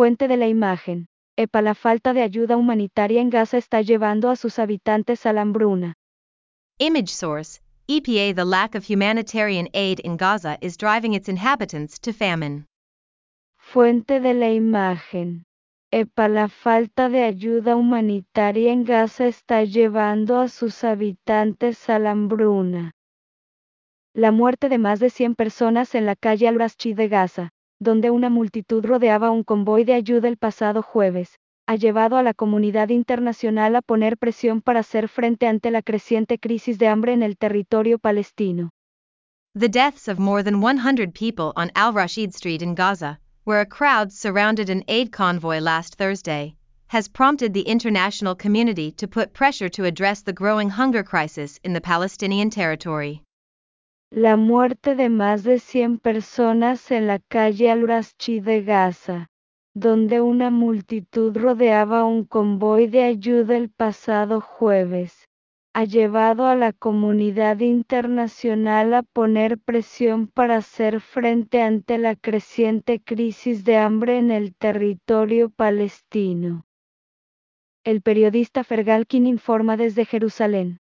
Fuente de la imagen. EPA La falta de ayuda humanitaria en Gaza está llevando a sus habitantes a la hambruna. Image source EPA The lack of humanitarian aid in Gaza is driving its inhabitants to famine. Fuente de la imagen. EPA La falta de ayuda humanitaria en Gaza está llevando a sus habitantes a la hambruna. La muerte de más de 100 personas en la calle Al-Raschi de Gaza, donde una multitud rodeaba un convoy de ayuda el pasado jueves, ha llevado a la comunidad internacional a poner presión para hacer frente ante la creciente crisis de hambre en el territorio palestino. The deaths of more than 100 people on Al Rashid Street in Gaza, where a crowd surrounded an aid convoy last Thursday, has prompted the international community to put pressure to address the growing hunger crisis in the Palestinian territory. La muerte de más de 100 personas en la calle Al-Raschi de Gaza, donde una multitud rodeaba un convoy de ayuda el pasado jueves, ha llevado a la comunidad internacional a poner presión para hacer frente ante la creciente crisis de hambre en el territorio palestino. El periodista Fergalkin informa desde Jerusalén.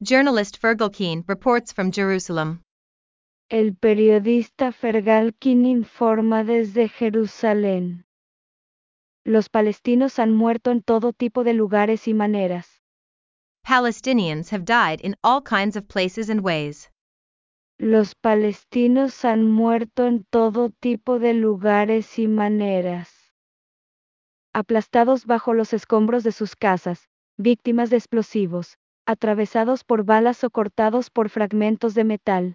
Journalist Fergalkin reports from Jerusalem. El periodista Fergalkin informa desde Jerusalén. Los palestinos han muerto en todo tipo de lugares y maneras. Palestinians have died in all kinds of places and ways. Los palestinos han muerto en todo tipo de lugares y maneras. Aplastados bajo los escombros de sus casas, víctimas de explosivos, atravesados por balas o cortados por fragmentos de metal.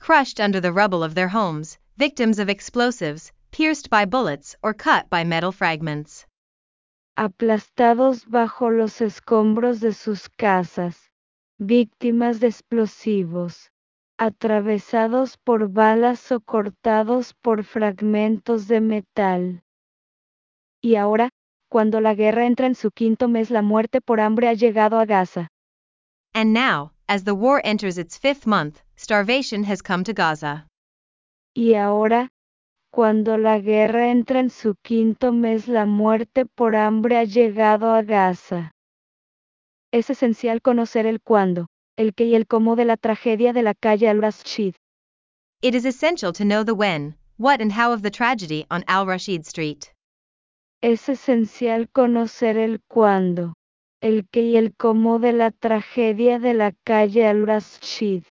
Crushed under the rubble of their homes, victims of explosives, pierced by bullets or cut by metal fragments. Aplastados bajo los escombros de sus casas, víctimas de explosivos, atravesados por balas o cortados por fragmentos de metal. Y ahora, cuando la guerra entra en su quinto mes, la muerte por hambre ha llegado a Gaza. And now, as the war enters its fifth month, starvation has come to Gaza. Y ahora, cuando la guerra entra en su quinto mes, la muerte por hambre ha llegado a Gaza. Es esencial conocer el cuándo, el qué y el cómo de la tragedia de la calle Al-Rashid. It is essential to know the when, what, and how of the tragedy on Al Rashid Street. Es esencial conocer el cuándo, el qué y el cómo de la tragedia de la calle Al-Rashid.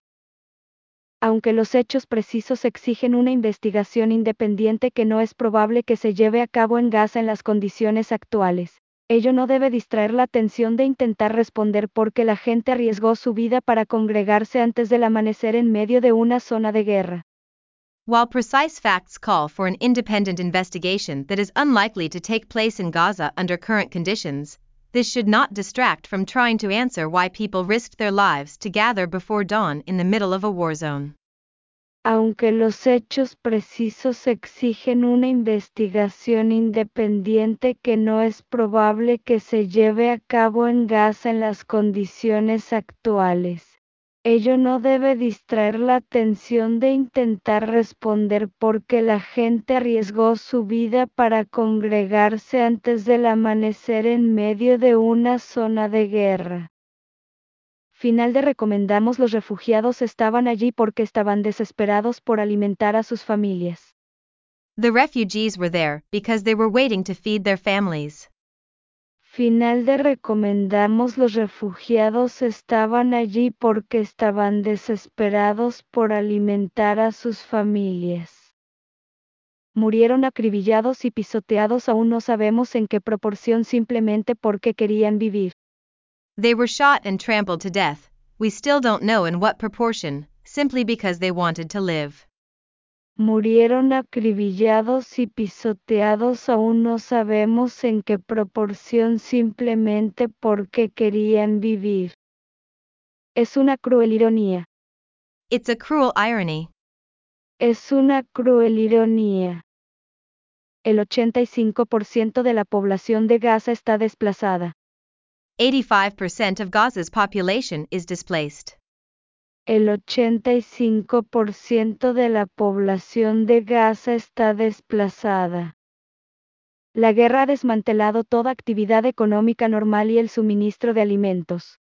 Aunque los hechos precisos exigen una investigación independiente que no es probable que se lleve a cabo en Gaza en las condiciones actuales, ello no debe distraer la atención de intentar responder por qué la gente arriesgó su vida para congregarse antes del amanecer en medio de una zona de guerra. While precise facts call for an independent investigation that is unlikely to take place in Gaza under current conditions, this should not distract from trying to answer why people risked their lives to gather before dawn in the middle of a war zone. Aunque los hechos precisos exigen una investigación independiente que no es probable que se lleve a cabo en Gaza en las condiciones actuales. Ello no debe distraer la atención de intentar responder por qué la gente arriesgó su vida para congregarse antes del amanecer en medio de una zona de guerra. Final de recomendamos los refugiados estaban allí porque estaban desesperados por alimentar a sus familias. The refugees were there because they were waiting to feed their families. Final de recomendamos los refugiados estaban allí porque estaban desesperados por alimentar a sus familias. Murieron acribillados y pisoteados aún no sabemos en qué proporción simplemente porque querían vivir. They were shot and trampled to death, we still don't know in what proportion, simply because they wanted to live. Murieron acribillados y pisoteados aún no sabemos en qué proporción simplemente porque querían vivir. Es una cruel ironía. It's a cruel irony. Es una cruel ironía. El 85% de la población de Gaza está desplazada. 85% of Gaza's population is displaced. El 85% de la población de Gaza está desplazada. La guerra ha desmantelado toda actividad económica normal y el suministro de alimentos.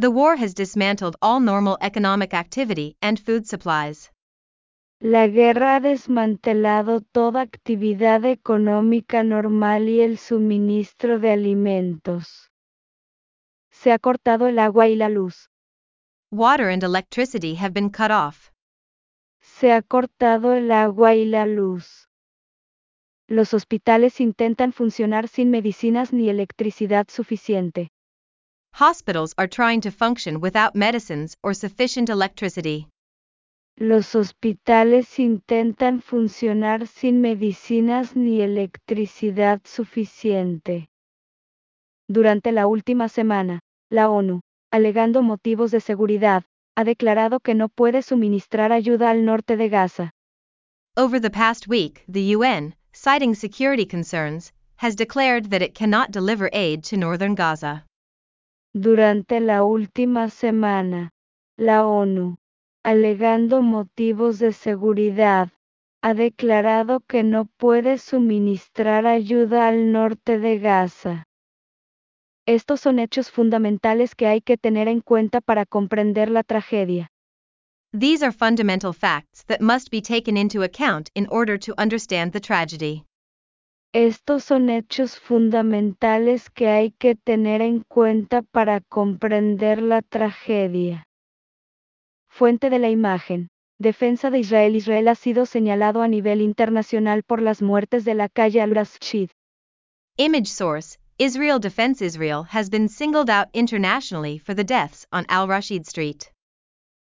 The war has dismantled all normal economic activity and food supplies. La guerra ha desmantelado toda actividad económica normal y el suministro de alimentos. Se ha cortado el agua y la luz. Water and electricity have been cut off. Se ha cortado el agua y la luz. Los hospitales intentan funcionar sin medicinas ni electricidad suficiente. Hospitals are trying to function without medicines or sufficient electricity. Los hospitales intentan funcionar sin medicinas ni electricidad suficiente. Durante la última semana, la ONU, alegando motivos de seguridad, ha declarado que no puede suministrar ayuda al norte de Gaza. Over the past week, the UN, citing security concerns, has declared that it cannot deliver aid to northern Gaza. Durante la última semana, la ONU, alegando motivos de seguridad, ha declarado que no puede suministrar ayuda al norte de Gaza. Estos son hechos fundamentales que hay que tener en cuenta para comprender la tragedia. These are fundamental facts that must be taken into account in order to understand the tragedy. Estos son hechos fundamentales que hay que tener en cuenta para comprender la tragedia. Fuente de la imagen. Defensa de Israel. Israel ha sido señalado a nivel internacional por las muertes de la calle al-Rashid. Image source Israel Defense Israel has been singled out internationally for the deaths on Al Rashid Street.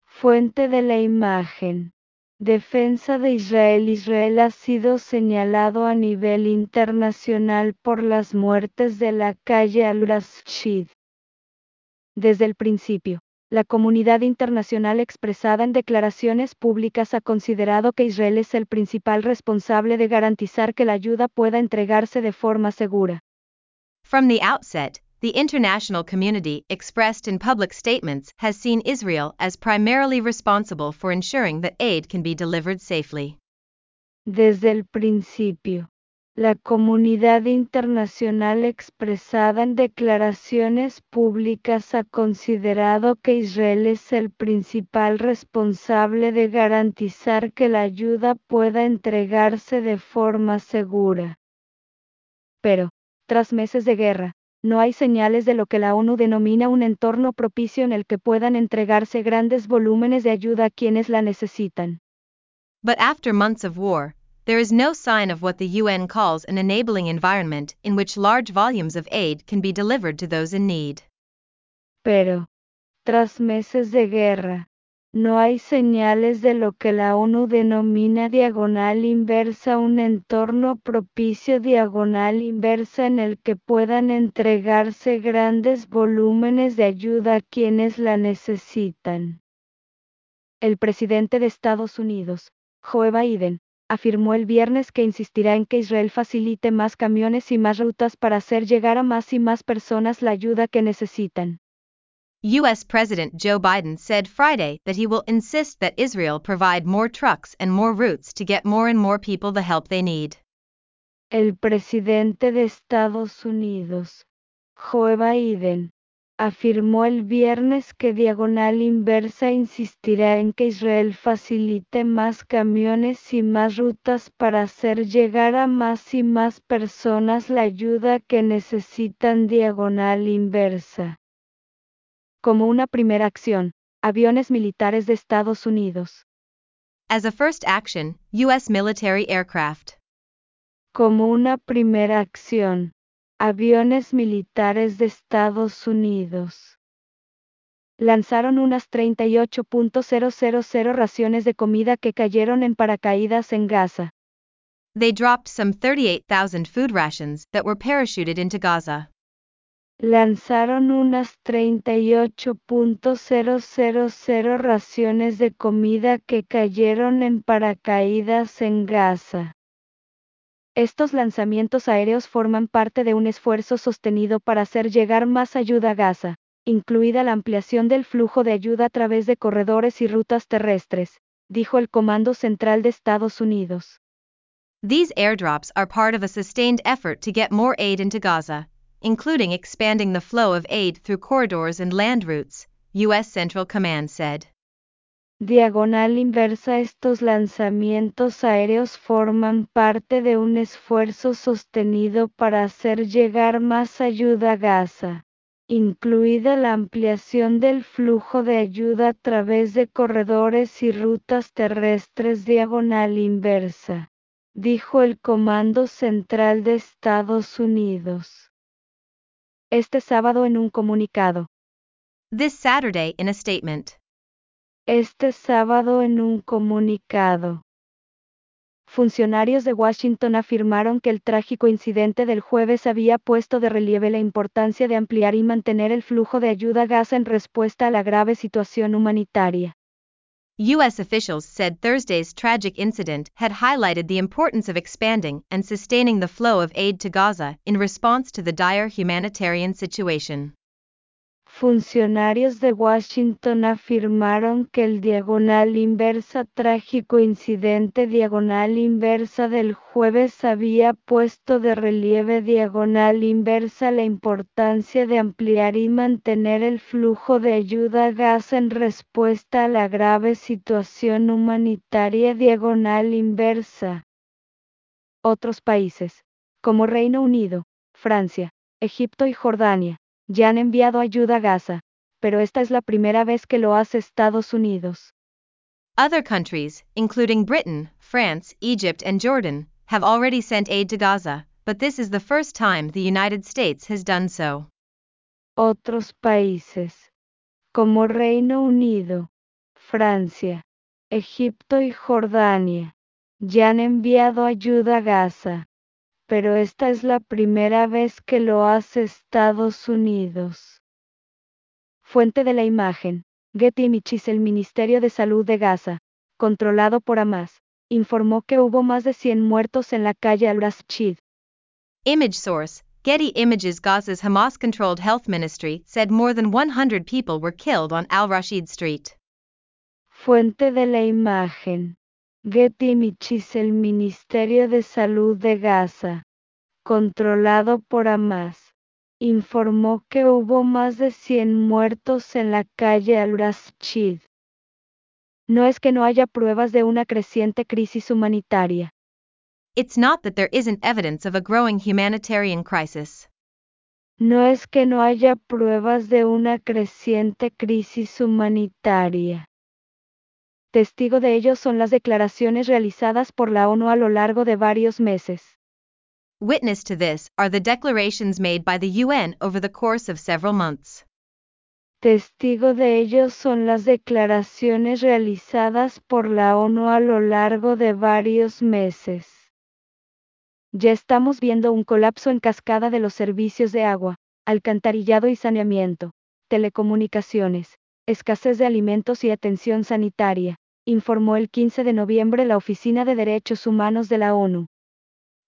Fuente de la imagen. Defensa de Israel. Israel ha sido señalado a nivel internacional por las muertes de la calle al-Rashid. Desde el principio, la comunidad internacional expresada en declaraciones públicas ha considerado que Israel es el principal responsable de garantizar que la ayuda pueda entregarse de forma segura. From the outset, the international community expressed in public statements has seen Israel as primarily responsible for ensuring that aid can be delivered safely. Desde el principio, la comunidad internacional expresada en declaraciones públicas ha considerado que Israel es el principal responsable de garantizar que la ayuda pueda entregarse de forma segura. Pero, tras meses de guerra, no hay señales de lo que la ONU denomina un entorno propicio en el que puedan entregarse grandes volúmenes de ayuda a quienes la necesitan. But after months of war, there is no sign of what the UN calls an enabling environment in which large volumes of aid can be delivered to those in need. Pero, tras meses de guerra, no hay señales de lo que la ONU denomina diagonal inversa, un entorno propicio diagonal inversa en el que puedan entregarse grandes volúmenes de ayuda a quienes la necesitan. El presidente de Estados Unidos, Joe Biden, afirmó el viernes que insistirá en que Israel facilite más camiones y más rutas para hacer llegar a más y más personas la ayuda que necesitan. US President Joe Biden said Friday that he will insist that Israel provide more trucks and more routes to get more and more people the help they need. El presidente de Estados Unidos, Joe Biden, afirmó el viernes que Diagonal Inversa insistirá en que Israel facilite más camiones y más rutas para hacer llegar a más y más personas la ayuda que necesitan Diagonal Inversa. Como una primera acción, aviones militares de Estados Unidos. As a first action, US military aircraft. Como una primera acción, aviones militares de Estados Unidos. Lanzaron unas 38.000 raciones de comida que cayeron en paracaídas en Gaza. They dropped some 38,000 food rations that were parachuted into Gaza. Lanzaron unas 38.000 raciones de comida que cayeron en paracaídas en Gaza. Estos lanzamientos aéreos forman parte de un esfuerzo sostenido para hacer llegar más ayuda a Gaza, incluida la ampliación del flujo de ayuda a través de corredores y rutas terrestres, dijo el Comando Central de Estados Unidos. These airdrops are part of a sustained effort to get more aid into Gaza, including expanding the flow of aid through corridors and land routes, U.S. Central Command said. Diagonal inversa Estos lanzamientos aéreos forman parte de un esfuerzo sostenido para hacer llegar más ayuda a Gaza, incluida la ampliación del flujo de ayuda a través de corredores y rutas terrestres diagonal inversa, dijo el Comando Central de Estados Unidos. Este sábado en un comunicado. This Saturday in a statement. Este sábado en un comunicado. Funcionarios de Washington afirmaron que el trágico incidente del jueves había puesto de relieve la importancia de ampliar y mantener el flujo de ayuda a Gaza en respuesta a la grave situación humanitaria. U.S. officials said Thursday's tragic incident had highlighted the importance of expanding and sustaining the flow of aid to Gaza in response to the dire humanitarian situation. Funcionarios de Washington afirmaron que el diagonal inversa trágico incidente diagonal inversa del jueves había puesto de relieve diagonal inversa la importancia de ampliar y mantener el flujo de ayuda a Gaza en respuesta a la grave situación humanitaria diagonal inversa. Otros países, como Reino Unido, Francia, Egipto y Jordania, ya han enviado ayuda a Gaza, pero esta es la primera vez que lo hace Estados Unidos. Other countries, including Britain, France, Egypt, and Jordan, have already sent aid to Gaza, but this is the first time the United States has done so. Otros países, como Reino Unido, Francia, Egipto y Jordania, ya han enviado ayuda a Gaza, pero esta es la primera vez que lo hace Estados Unidos. Fuente de la imagen. Getty Images El Ministerio de Salud de Gaza, controlado por Hamas, informó que hubo más de 100 muertos en la calle Al-Rashid. Image source Getty Images Gaza's Hamas controlled health ministry said more than 100 people were killed on Al Rashid Street. Fuente de la imagen. Getty Images El Ministerio de Salud de Gaza, controlado por Hamas, informó que hubo más de 100 muertos en la calle Al-Rashid. No es que no haya pruebas de una creciente crisis humanitaria. It's not that there isn't evidence of a growing humanitarian crisis. No es que no haya pruebas de una creciente crisis humanitaria. Testigo de ello son las declaraciones realizadas por la ONU a lo largo de varios meses. Witness to this are the declarations made by the UN over the course of several months. Testigo de ello son las declaraciones realizadas por la ONU a lo largo de varios meses. Ya estamos viendo un colapso en cascada de los servicios de agua, alcantarillado y saneamiento, telecomunicaciones, escasez de alimentos y atención sanitaria, informó el 15 de noviembre la Oficina de Derechos Humanos de la ONU.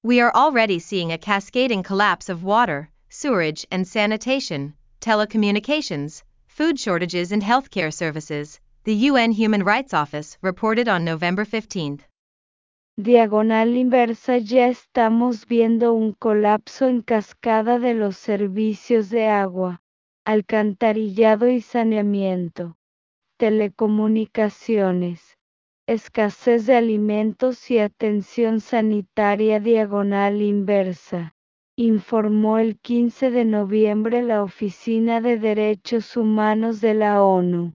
We are already seeing a cascading collapse of water, sewerage, and sanitation, telecommunications, food shortages, and healthcare services, the UN Human Rights Office reported on November 15. Diagonal inversa ya estamos viendo un colapso en cascada de los servicios de agua, alcantarillado y saneamiento, telecomunicaciones, escasez de alimentos y atención sanitaria diagonal inversa, informó el 15 de noviembre la Oficina de Derechos Humanos de la ONU.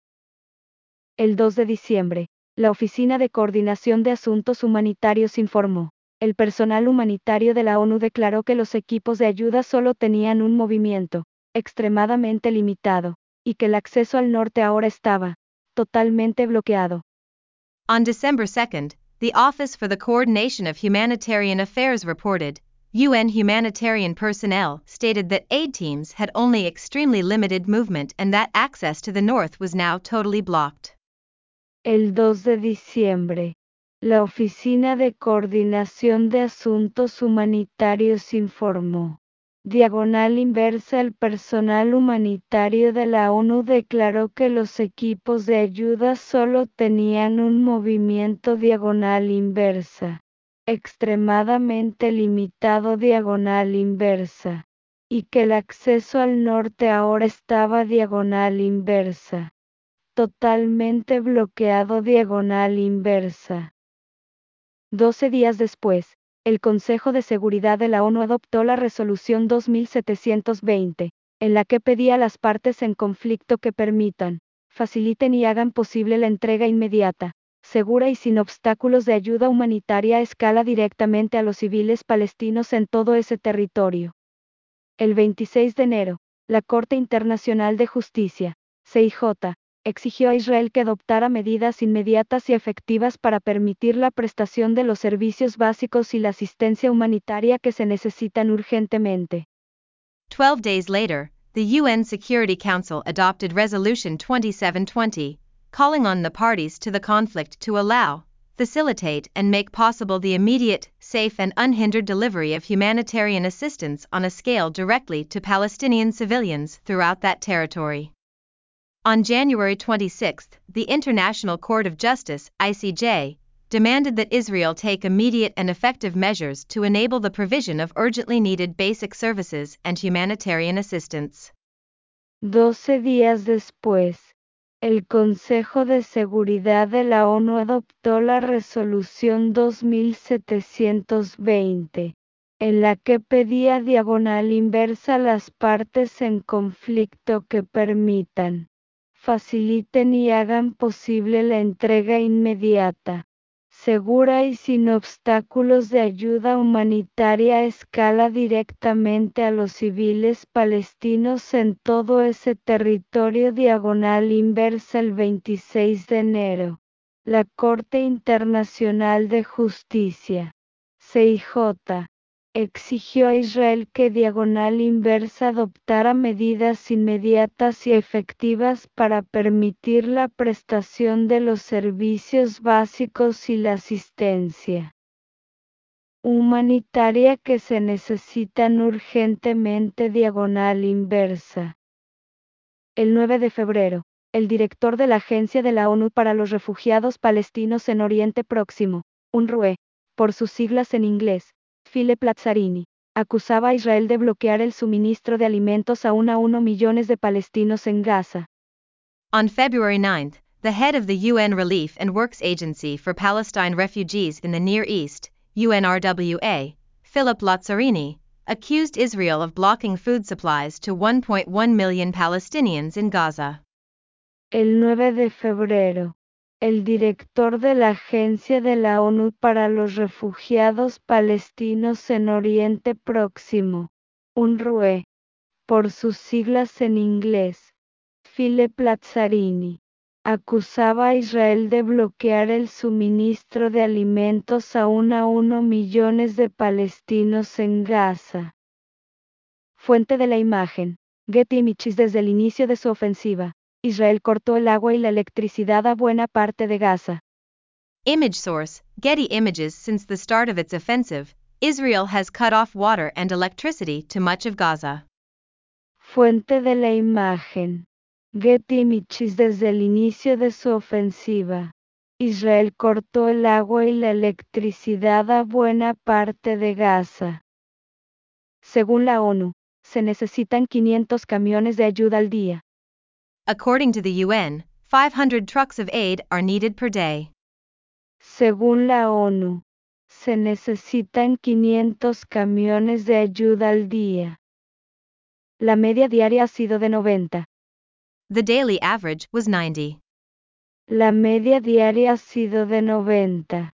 El 2 de diciembre, la Oficina de Coordinación de Asuntos Humanitarios informó, el personal humanitario de la ONU declaró que los equipos de ayuda solo tenían un movimiento, extremadamente limitado, y que el acceso al norte ahora estaba, totalmente bloqueado. On December 2, the Office for the Coordination of Humanitarian Affairs reported UN humanitarian personnel stated that aid teams had only extremely limited movement and that access to the north was now totally blocked. El 2 de diciembre, la Oficina de Coordinación de Asuntos Humanitarios informó. Diagonal inversa El personal humanitario de la ONU declaró que los equipos de ayuda solo tenían un movimiento diagonal inversa, extremadamente limitado diagonal inversa, y que el acceso al norte ahora estaba diagonal inversa, totalmente bloqueado diagonal inversa. Doce días después, el Consejo de Seguridad de la ONU adoptó la Resolución 2720, en la que pedía a las partes en conflicto que permitan, faciliten y hagan posible la entrega inmediata, segura y sin obstáculos de ayuda humanitaria a escala directamente a los civiles palestinos en todo ese territorio. El 26 de enero, la Corte Internacional de Justicia, CIJ, exigió a Israel que adoptara medidas inmediatas y efectivas para permitir la prestación de los servicios básicos y la asistencia humanitaria que se necesitan urgentemente. Twelve days later, the UN Security Council adopted Resolution 2720, calling on the parties to the conflict to allow, facilitate, and make possible the immediate, safe, and unhindered delivery of humanitarian assistance on a scale directly to Palestinian civilians throughout that territory. On January 26, the International Court of Justice, ICJ, demanded that Israel take immediate and effective measures to enable the provision of urgently needed basic services and humanitarian assistance. Doce días después, el Consejo de Seguridad de la ONU adoptó la Resolución 2720, en la que pedía diagonal inversa las partes en conflicto que permitan faciliten y hagan posible la entrega inmediata, segura y sin obstáculos de ayuda humanitaria a escala directamente a los civiles palestinos en todo ese territorio diagonal inversa el 26 de enero. La Corte Internacional de Justicia, CIJ, exigió a Israel que Diagonal Inversa adoptara medidas inmediatas y efectivas para permitir la prestación de los servicios básicos y la asistencia humanitaria que se necesitan urgentemente Diagonal Inversa. El 9 de febrero, el director de la Agencia de la ONU para los Refugiados Palestinos en Oriente Próximo, UNRWA, por sus siglas en inglés, Philip Lazzarini, acusaba a Israel de bloquear el suministro de alimentos a a uno millones de palestinos en Gaza. On February 9, the head of the UN Relief and Works Agency for Palestine Refugees in the Near East, UNRWA, Philip Lazzarini, accused Israel of blocking food supplies to 1.1 million Palestinians in Gaza. El 9 de febrero, el director de la Agencia de la ONU para los Refugiados Palestinos en Oriente Próximo, UNRWA, por sus siglas en inglés, Philip Lazzarini, acusaba a Israel de bloquear el suministro de alimentos a a uno millones de palestinos en Gaza. Fuente de la imagen, Getty Images desde el inicio de su ofensiva, Israel cortó el agua y la electricidad a buena parte de Gaza. Image source Getty Images Since the start of its offensive, Israel has cut off water and electricity to much of Gaza. Fuente de la imagen. Getty Images desde el inicio de su ofensiva. Israel cortó el agua y la electricidad a buena parte de Gaza. Según la ONU, se necesitan 500 camiones de ayuda al día. According to the UN, 500 trucks of aid are needed per day. Según la ONU, se necesitan 500 camiones de ayuda al día. La media diaria ha sido de 90. The daily average was 90. La media diaria ha sido de 90.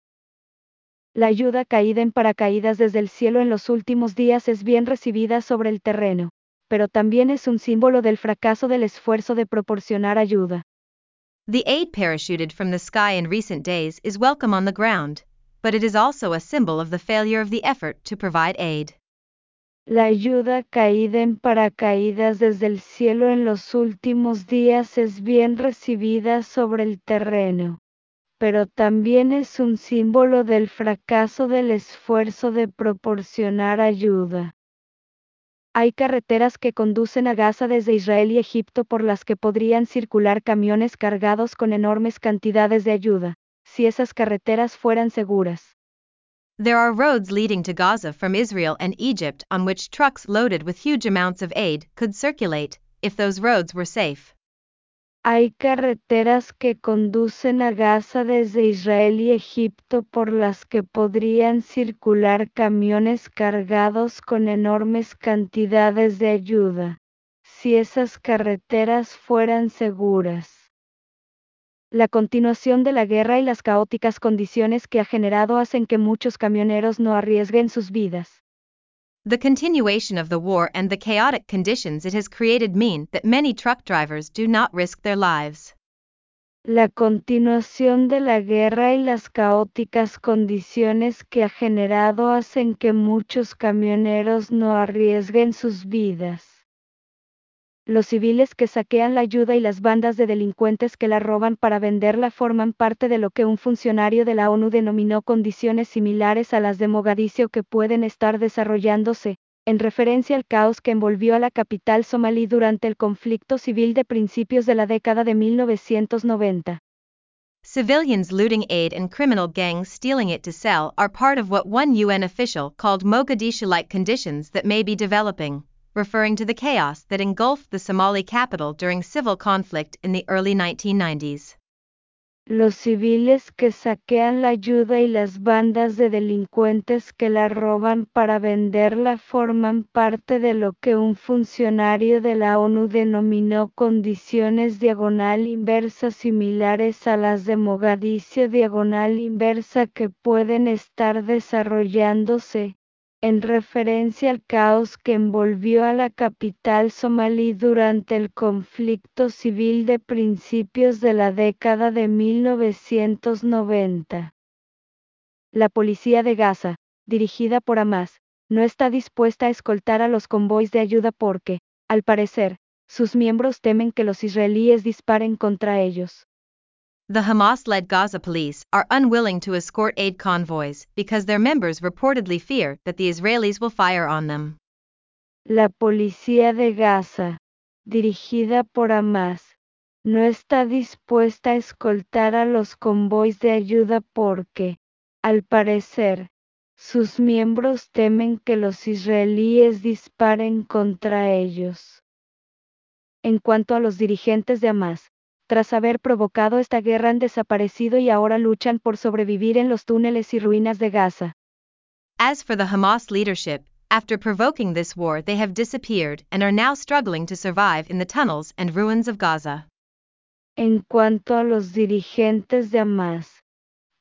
La ayuda caída en paracaídas desde el cielo en los últimos días es bien recibida sobre el terreno pero también es un símbolo del fracaso del esfuerzo de proporcionar ayuda. The aid parachuted from the sky in recent days is welcome on the ground, but it is also a symbol of the failure of the effort to provide aid. La ayuda caída en paracaídas desde el cielo en los últimos días es bien recibida sobre el terreno, pero también es un símbolo del fracaso del esfuerzo de proporcionar ayuda. Hay carreteras que conducen a Gaza desde Israel y Egipto por las que podrían circular camiones cargados con enormes cantidades de ayuda, si esas carreteras fueran seguras. There are roads leading to Gaza from Israel and Egypt on which trucks loaded with huge amounts of aid could circulate, if those roads were safe. Hay carreteras que conducen a Gaza desde Israel y Egipto por las que podrían circular camiones cargados con enormes cantidades de ayuda, si esas carreteras fueran seguras. La continuación de la guerra y las caóticas condiciones que ha generado hacen que muchos camioneros no arriesguen sus vidas. The continuation of the war and the chaotic conditions it has created mean that many truck drivers do not risk their lives. La continuación de la guerra y las caóticas condiciones que ha generado hacen que muchos camioneros no arriesguen sus vidas. Los civiles que saquean la ayuda y las bandas de delincuentes que la roban para venderla forman parte de lo que un funcionario de la ONU denominó condiciones similares a las de Mogadiscio que pueden estar desarrollándose, en referencia al caos que envolvió a la capital somalí durante el conflicto civil de principios de la década de 1990. Civilians looting aid and criminal gangs stealing it to sell are part of what one UN official called Mogadishu like conditions that may be developing referring to the chaos that engulfed the Somali capital during civil conflict in the early 1990s. Los civiles que saquean la ayuda y las bandas de delincuentes que la roban para venderla forman parte de lo que un funcionario de la ONU denominó condiciones diagonal inversa similares a las de Mogadiscio diagonal inversa que pueden estar desarrollándose, en referencia al caos que envolvió a la capital somalí durante el conflicto civil de principios de la década de 1990. La policía de Gaza, dirigida por Hamas, no está dispuesta a escoltar a los convoys de ayuda porque, al parecer, sus miembros temen que los israelíes disparen contra ellos. The Hamas led Gaza police are unwilling to escort aid convoys because their members reportedly fear that the Israelis will fire on them. La policía de Gaza, dirigida por Hamas, no está dispuesta a escoltar a los convoys de ayuda porque, al parecer, sus miembros temen que los israelíes disparen contra ellos. En cuanto a los dirigentes de Hamas, tras haber provocado esta guerra han desaparecido y ahora luchan por sobrevivir en los túneles y ruinas de Gaza. As for the Hamas leadership, after provoking this war they have disappeared and are now struggling to survive in the tunnels and ruins of Gaza. En cuanto a los dirigentes de Hamas,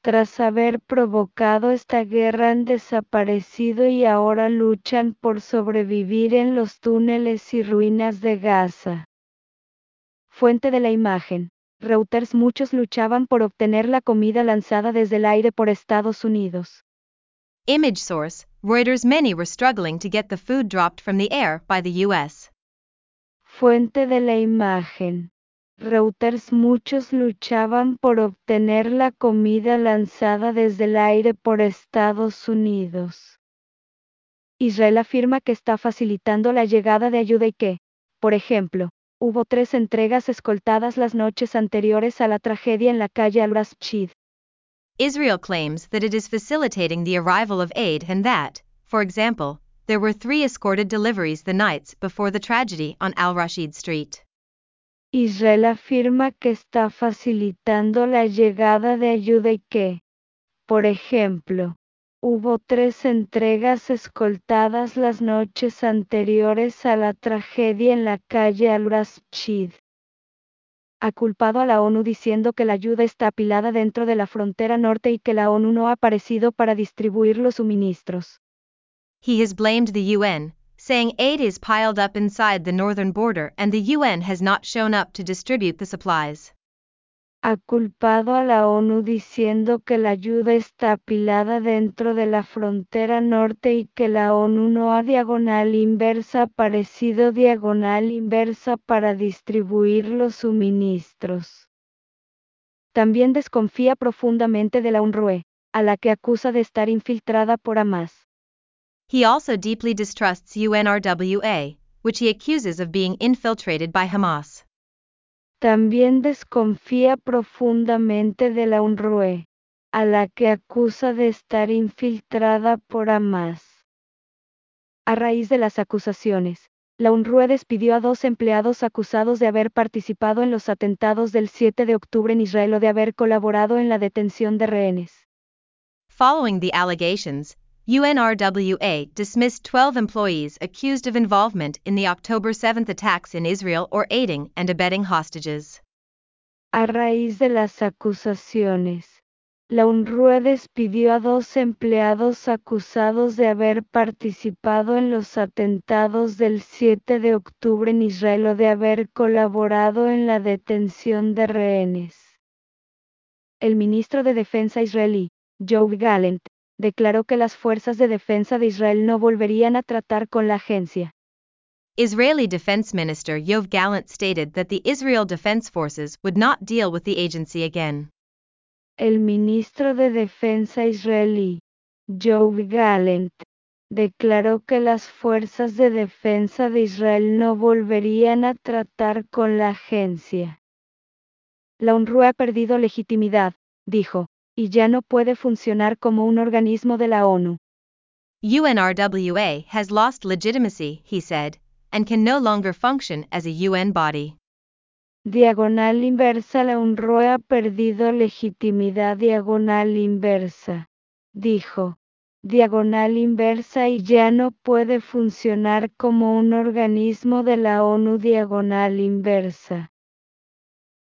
tras haber provocado esta guerra han desaparecido y ahora luchan por sobrevivir en los túneles y ruinas de Gaza. Fuente de la imagen. Reuters muchos luchaban por obtener la comida lanzada desde el aire por Estados Unidos. Image source Reuters many were struggling to get the food dropped from the air by the US. Fuente de la imagen. Reuters muchos luchaban por obtener la comida lanzada desde el aire por Estados Unidos. Israel afirma que está facilitando la llegada de ayuda y que, por ejemplo, Hubo tres entregas escoltadas las noches anteriores a la tragedia en la calle Al-Rashid. Israel claims that it is facilitating the arrival of aid and that, for example, there were three escorted deliveries the nights before the tragedy on Al-Rashid Street. Israel afirma que está facilitando la llegada de ayuda y que, por ejemplo, Hubo tres entregas escoltadas las noches anteriores a la tragedia en la calle Al-Rashid. Ha culpado a la ONU diciendo que la ayuda está apilada dentro de la frontera norte y que la ONU no ha aparecido para distribuir los suministros. He has blamed the UN, saying aid is piled up inside the northern border and the UN has not shown up to distribute the supplies ha culpado a la ONU diciendo que la ayuda está apilada dentro de la frontera norte y que la ONU no ha diagonal inversa aparecido diagonal inversa para distribuir los suministros. También desconfía profundamente de la UNRWA, a la que acusa de estar infiltrada por Hamas. He also deeply distrusts UNRWA, which he accuses of being infiltrated by Hamas. También desconfía profundamente de la UNRWA, a la que acusa de estar infiltrada por Hamas. A raíz de las acusaciones, la UNRWA despidió a dos empleados acusados de haber participado en los atentados del 7 de octubre en Israel o de haber colaborado en la detención de rehenes. Following the allegations, UNRWA dismissed 12 employees accused of involvement in the October 7 attacks in Israel or aiding and abetting hostages. A raíz de las acusaciones, la UNRWA despidió a dos empleados acusados de haber participado en los atentados del 7 de octubre en Israel o de haber colaborado en la detención de rehenes. El ministro de Defensa israelí, Joe Gallant, declaró que las fuerzas de defensa de Israel no volverían a tratar con la agencia. Israeli Defense Minister Yoav Gallant stated that the Israel Defense Forces would not deal with the agency again. El ministro de Defensa israelí, Joe Gallant, declaró que las fuerzas de defensa de Israel no volverían a tratar con la agencia. La UNRWA ha perdido legitimidad, dijo, y ya no puede funcionar como un organismo de la ONU. UNRWA has lost legitimacy, he said, and can no longer function as a UN body. Diagonal inversa La UNRWA ha perdido legitimidad diagonal inversa. Dijo. Diagonal inversa y ya no puede funcionar como un organismo de la ONU diagonal inversa.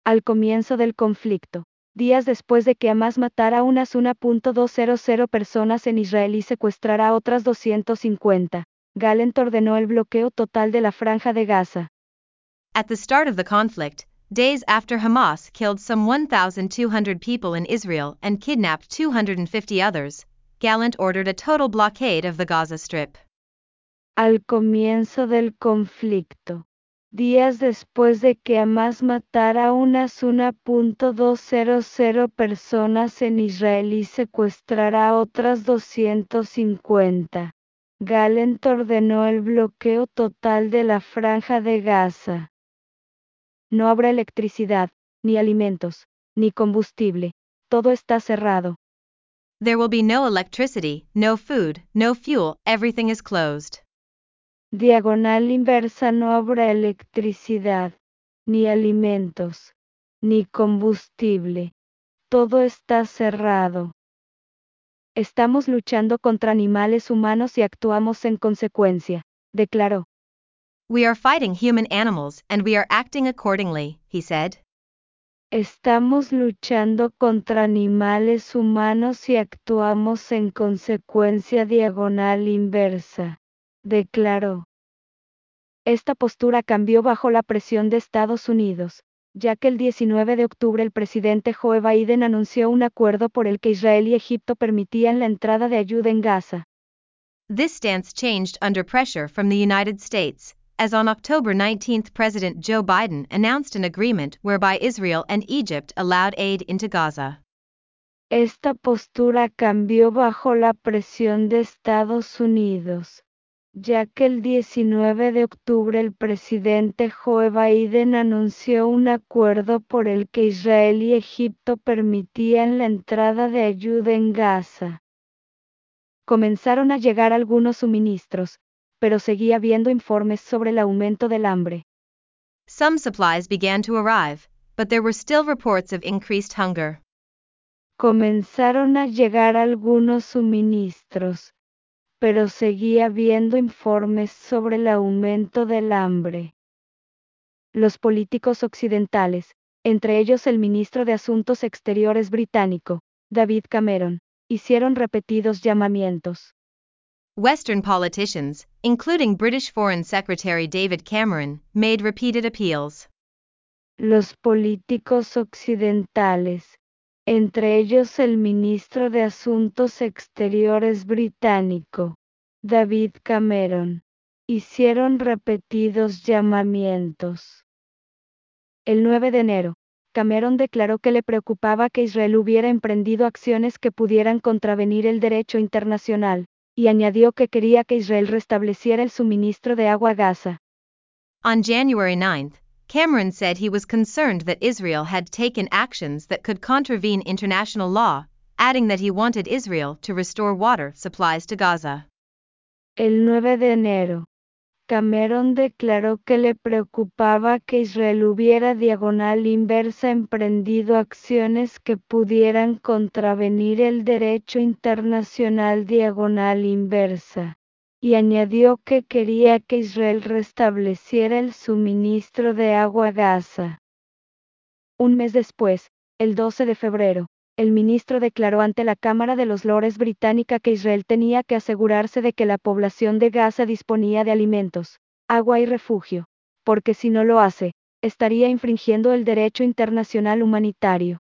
Al comienzo del conflicto, días después de que Hamas matara a unas 1.200 personas en Israel y secuestrara a otras 250, Galent ordenó el bloqueo total de la franja de Gaza. At the start of the conflict, days after Hamas killed some 1,200 people in Israel and kidnapped 250 others, Gallant ordered a total blockade of the Gaza Strip. Al comienzo del conflicto, días después de que Hamas matara unas 1.200 personas en Israel y secuestrara otras 250, Gallant ordenó el bloqueo total de la franja de Gaza. No habrá electricidad, ni alimentos, ni combustible. Todo está cerrado. There will be no electricity, no food, no fuel, everything is closed. Diagonal inversa no habrá electricidad, ni alimentos, ni combustible. Todo está cerrado. Estamos luchando contra animales humanos y actuamos en consecuencia, declaró. We are fighting human animals and we are acting accordingly, he said. Estamos luchando contra animales humanos y actuamos en consecuencia diagonal inversa, declaró. Esta postura cambió bajo la presión de Estados Unidos, ya que el 19 de octubre el presidente Joe Biden anunció un acuerdo por el que Israel y Egipto permitían la entrada de ayuda en Gaza. This stance changed under pressure from the United States, as on October 19 President Joe Biden announced an agreement whereby Israel and Egypt allowed aid into Gaza. Esta postura cambió bajo la presión de Estados Unidos, ya que el 19 de octubre el presidente Joe Biden anunció un acuerdo por el que Israel y Egipto permitían la entrada de ayuda en Gaza. Comenzaron a llegar algunos suministros, pero seguía habiendo informes sobre el aumento del hambre. Some supplies began to arrive, but there were still reports of increased hunger. Comenzaron a llegar algunos suministros, pero seguía habiendo informes sobre el aumento del hambre. Los políticos occidentales, entre ellos el ministro de Asuntos Exteriores británico, David Cameron, hicieron repetidos llamamientos. Western politicians, including British Foreign Secretary David Cameron, made repeated appeals. Los políticos occidentales, entre ellos el ministro de Asuntos Exteriores británico, David Cameron, hicieron repetidos llamamientos. El 9 de enero, Cameron declaró que le preocupaba que Israel hubiera emprendido acciones que pudieran contravenir el derecho internacional, y añadió que quería que Israel restableciera el suministro de agua a Gaza. On January 9, Cameron said he was concerned that Israel had taken actions that could contravene international law, adding that he wanted Israel to restore water supplies to Gaza. El 9 de enero, Cameron declaró que le preocupaba que Israel hubiera diagonal inversa emprendido acciones que pudieran contravenir el derecho internacional diagonal inversa, y añadió que quería que Israel restableciera el suministro de agua a Gaza. Un mes después, el 12 de febrero, el ministro declaró ante la Cámara de los Lores británica que Israel tenía que asegurarse de que la población de Gaza disponía de alimentos, agua y refugio, porque si no lo hace, estaría infringiendo el derecho internacional humanitario.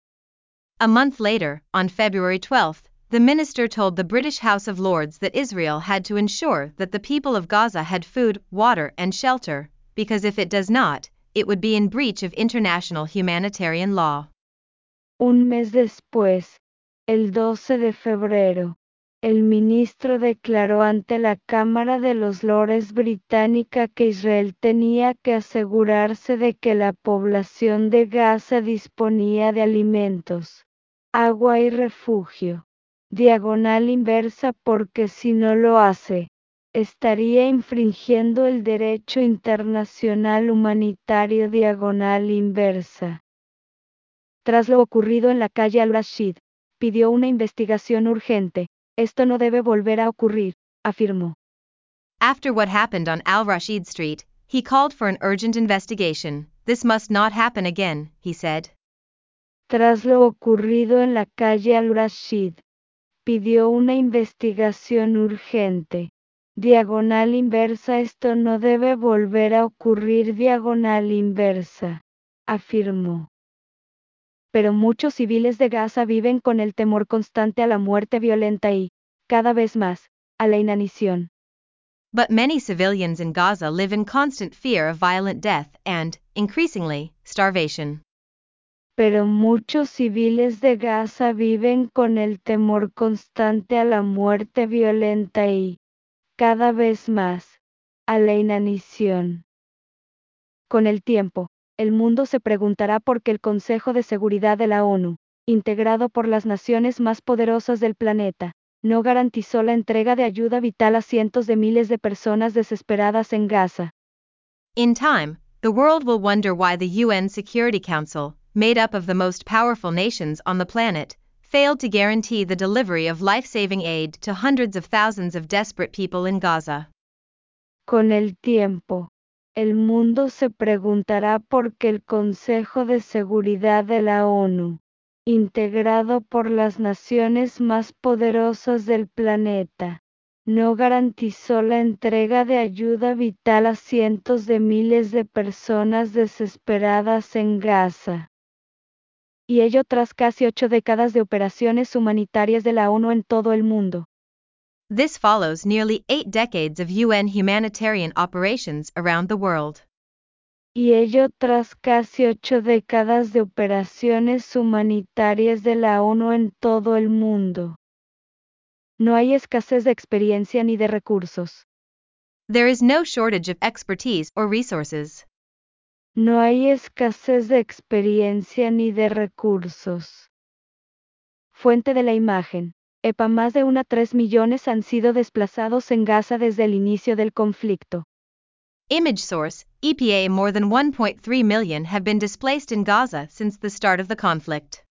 A month later, on February 12, the minister told the British House of Lords that Israel had to ensure that the people of Gaza had food, water, and shelter, because if it does not, it would be in breach of international humanitarian law. Un mes después, el 12 de febrero, el ministro declaró ante la Cámara de los Lores británica que Israel tenía que asegurarse de que la población de Gaza disponía de alimentos, agua y refugio. Diagonal inversa porque si no lo hace, estaría infringiendo el derecho internacional humanitario diagonal inversa. Tras lo ocurrido en la calle Al-Rashid, pidió una investigación urgente. Esto no debe volver a ocurrir, afirmó. After what happened on Al Rashid Street, he called for an urgent investigation. This must not happen again, he said. Tras lo ocurrido en la calle Al-Rashid, pidió una investigación urgente. Diagonal inversa Esto no debe volver a ocurrir diagonal inversa, afirmó pero muchos civiles de Gaza viven con el temor constante a la muerte violenta y, cada vez más, a la inanición. But many civilians in Gaza live in constant fear of violent death and, increasingly, starvation. Pero muchos civiles de Gaza viven con el temor constante a la muerte violenta y, cada vez más, a la inanición. Con el tiempo, el mundo se preguntará por qué el Consejo de Seguridad de la ONU, integrado por las naciones más poderosas del planeta, no garantizó la entrega de ayuda vital a cientos de miles de personas desesperadas en Gaza. In time, the world will wonder why the UN Security Council, made up of the most powerful nations on the planet, failed to guarantee the delivery of life-saving aid to hundreds of thousands of desperate people in Gaza. Con el tiempo, el mundo se preguntará por qué el Consejo de Seguridad de la ONU, integrado por las naciones más poderosas del planeta, no garantizó la entrega de ayuda vital a cientos de miles de personas desesperadas en Gaza. Y ello tras casi ocho décadas de operaciones humanitarias de la ONU en todo el mundo. This follows nearly eight decades of UN humanitarian operations around the world. Y ello tras casi ocho décadas de operaciones humanitarias de la ONU en todo el mundo. No hay escasez de experiencia ni de recursos. There is no shortage of expertise or resources. No hay escasez de experiencia ni de recursos. Fuente de la imagen. EPA más de una 3 millones han sido desplazados en Gaza desde el inicio del conflicto. Image source, EPA more than 1.3 million have been displaced in Gaza since the start of the conflict.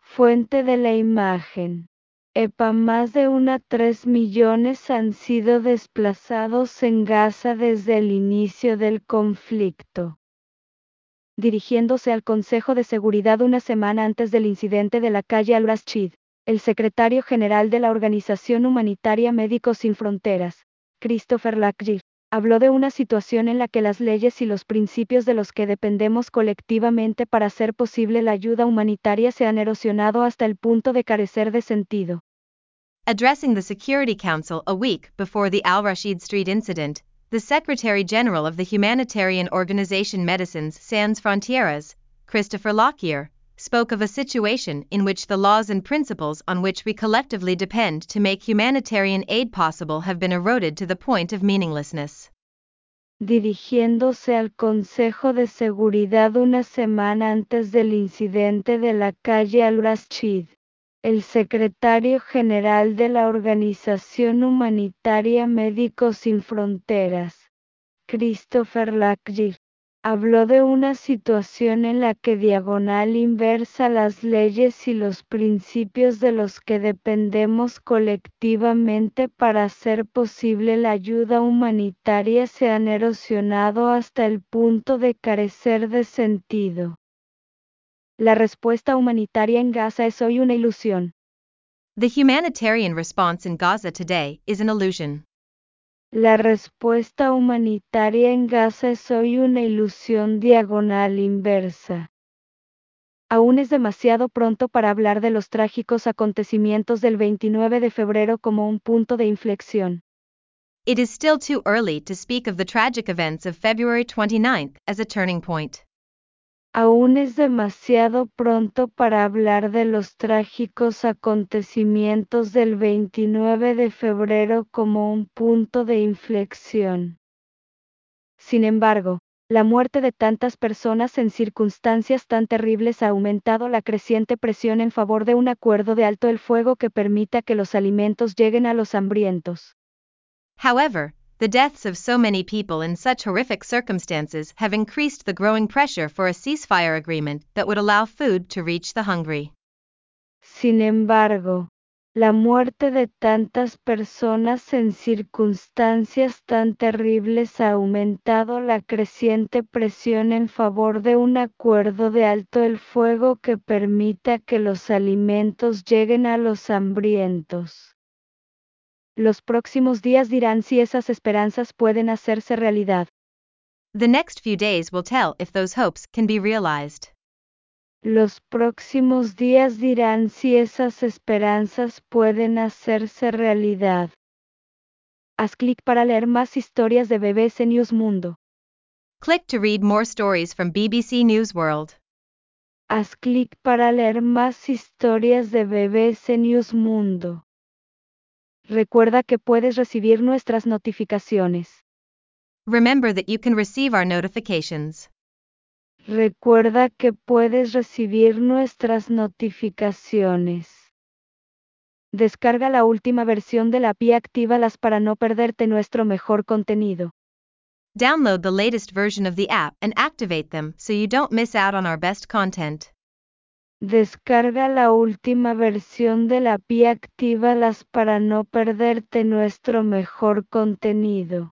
Fuente de la imagen. EPA más de una 3 millones han sido desplazados en Gaza desde el inicio del conflicto. Dirigiéndose al Consejo de Seguridad una semana antes del incidente de la calle Al-Rashid, el secretario general de la Organización Humanitaria Médicos Sin Fronteras, Christopher Lackgir, habló de una situación en la que las leyes y los principios de los que dependemos colectivamente para hacer posible la ayuda humanitaria se han erosionado hasta el punto de carecer de sentido. Addressing the Security Council a week before the Al Rashid Street incident, the Secretary General of the humanitarian organization Medicines Sans Frontieres, Christopher Lockyer, spoke of a situation in which the laws and principles on which we collectively depend to make humanitarian aid possible have been eroded to the point of meaninglessness. Dirigiéndose al Consejo de Seguridad una semana antes del incidente de la calle Al-Rashid, el secretario general de la Organización Humanitaria Médicos Sin Fronteras, Christopher Lackgir, habló de una situación en la que diagonal inversa las leyes y los principios de los que dependemos colectivamente para hacer posible la ayuda humanitaria se han erosionado hasta el punto de carecer de sentido. La respuesta humanitaria en Gaza es hoy una ilusión. The humanitarian response in Gaza today is an illusion. La respuesta humanitaria en Gaza es hoy una ilusión diagonal inversa. Aún es demasiado pronto para hablar de los trágicos acontecimientos del 29 de febrero como un punto de inflexión. It is still too early to speak of the tragic events of February 29 as a turning point. Aún es demasiado pronto para hablar de los trágicos acontecimientos del 29 de febrero como un punto de inflexión. Sin embargo, la muerte de tantas personas en circunstancias tan terribles ha aumentado la creciente presión en favor de un acuerdo de alto el fuego que permita que los alimentos lleguen a los hambrientos. However, the deaths of so many people in such horrific circumstances have increased the growing pressure for a ceasefire agreement that would allow food to reach the hungry. Sin embargo, la muerte de tantas personas en circunstancias tan terribles ha aumentado la creciente presión en favor de un acuerdo de alto el fuego que permita que los alimentos lleguen a los hambrientos. Los próximos días dirán si esas esperanzas pueden hacerse realidad. The next few days will tell if those hopes can be realized. Los próximos días dirán si esas esperanzas pueden hacerse realidad. Haz clic para leer más historias de BBC News Mundo. Click to read more stories from BBC News World. Haz clic para leer más historias de BBC News Mundo. Recuerda que puedes recibir nuestras notificaciones. Remember that you can receive our notifications. Recuerda que puedes recibir nuestras notificaciones. Descarga la última versión de la API y actívalas para no perderte nuestro mejor contenido. Download the latest version of the app and activate them so you don't miss out on our best content. Descarga la última versión de la API actívalas para no perderte nuestro mejor contenido.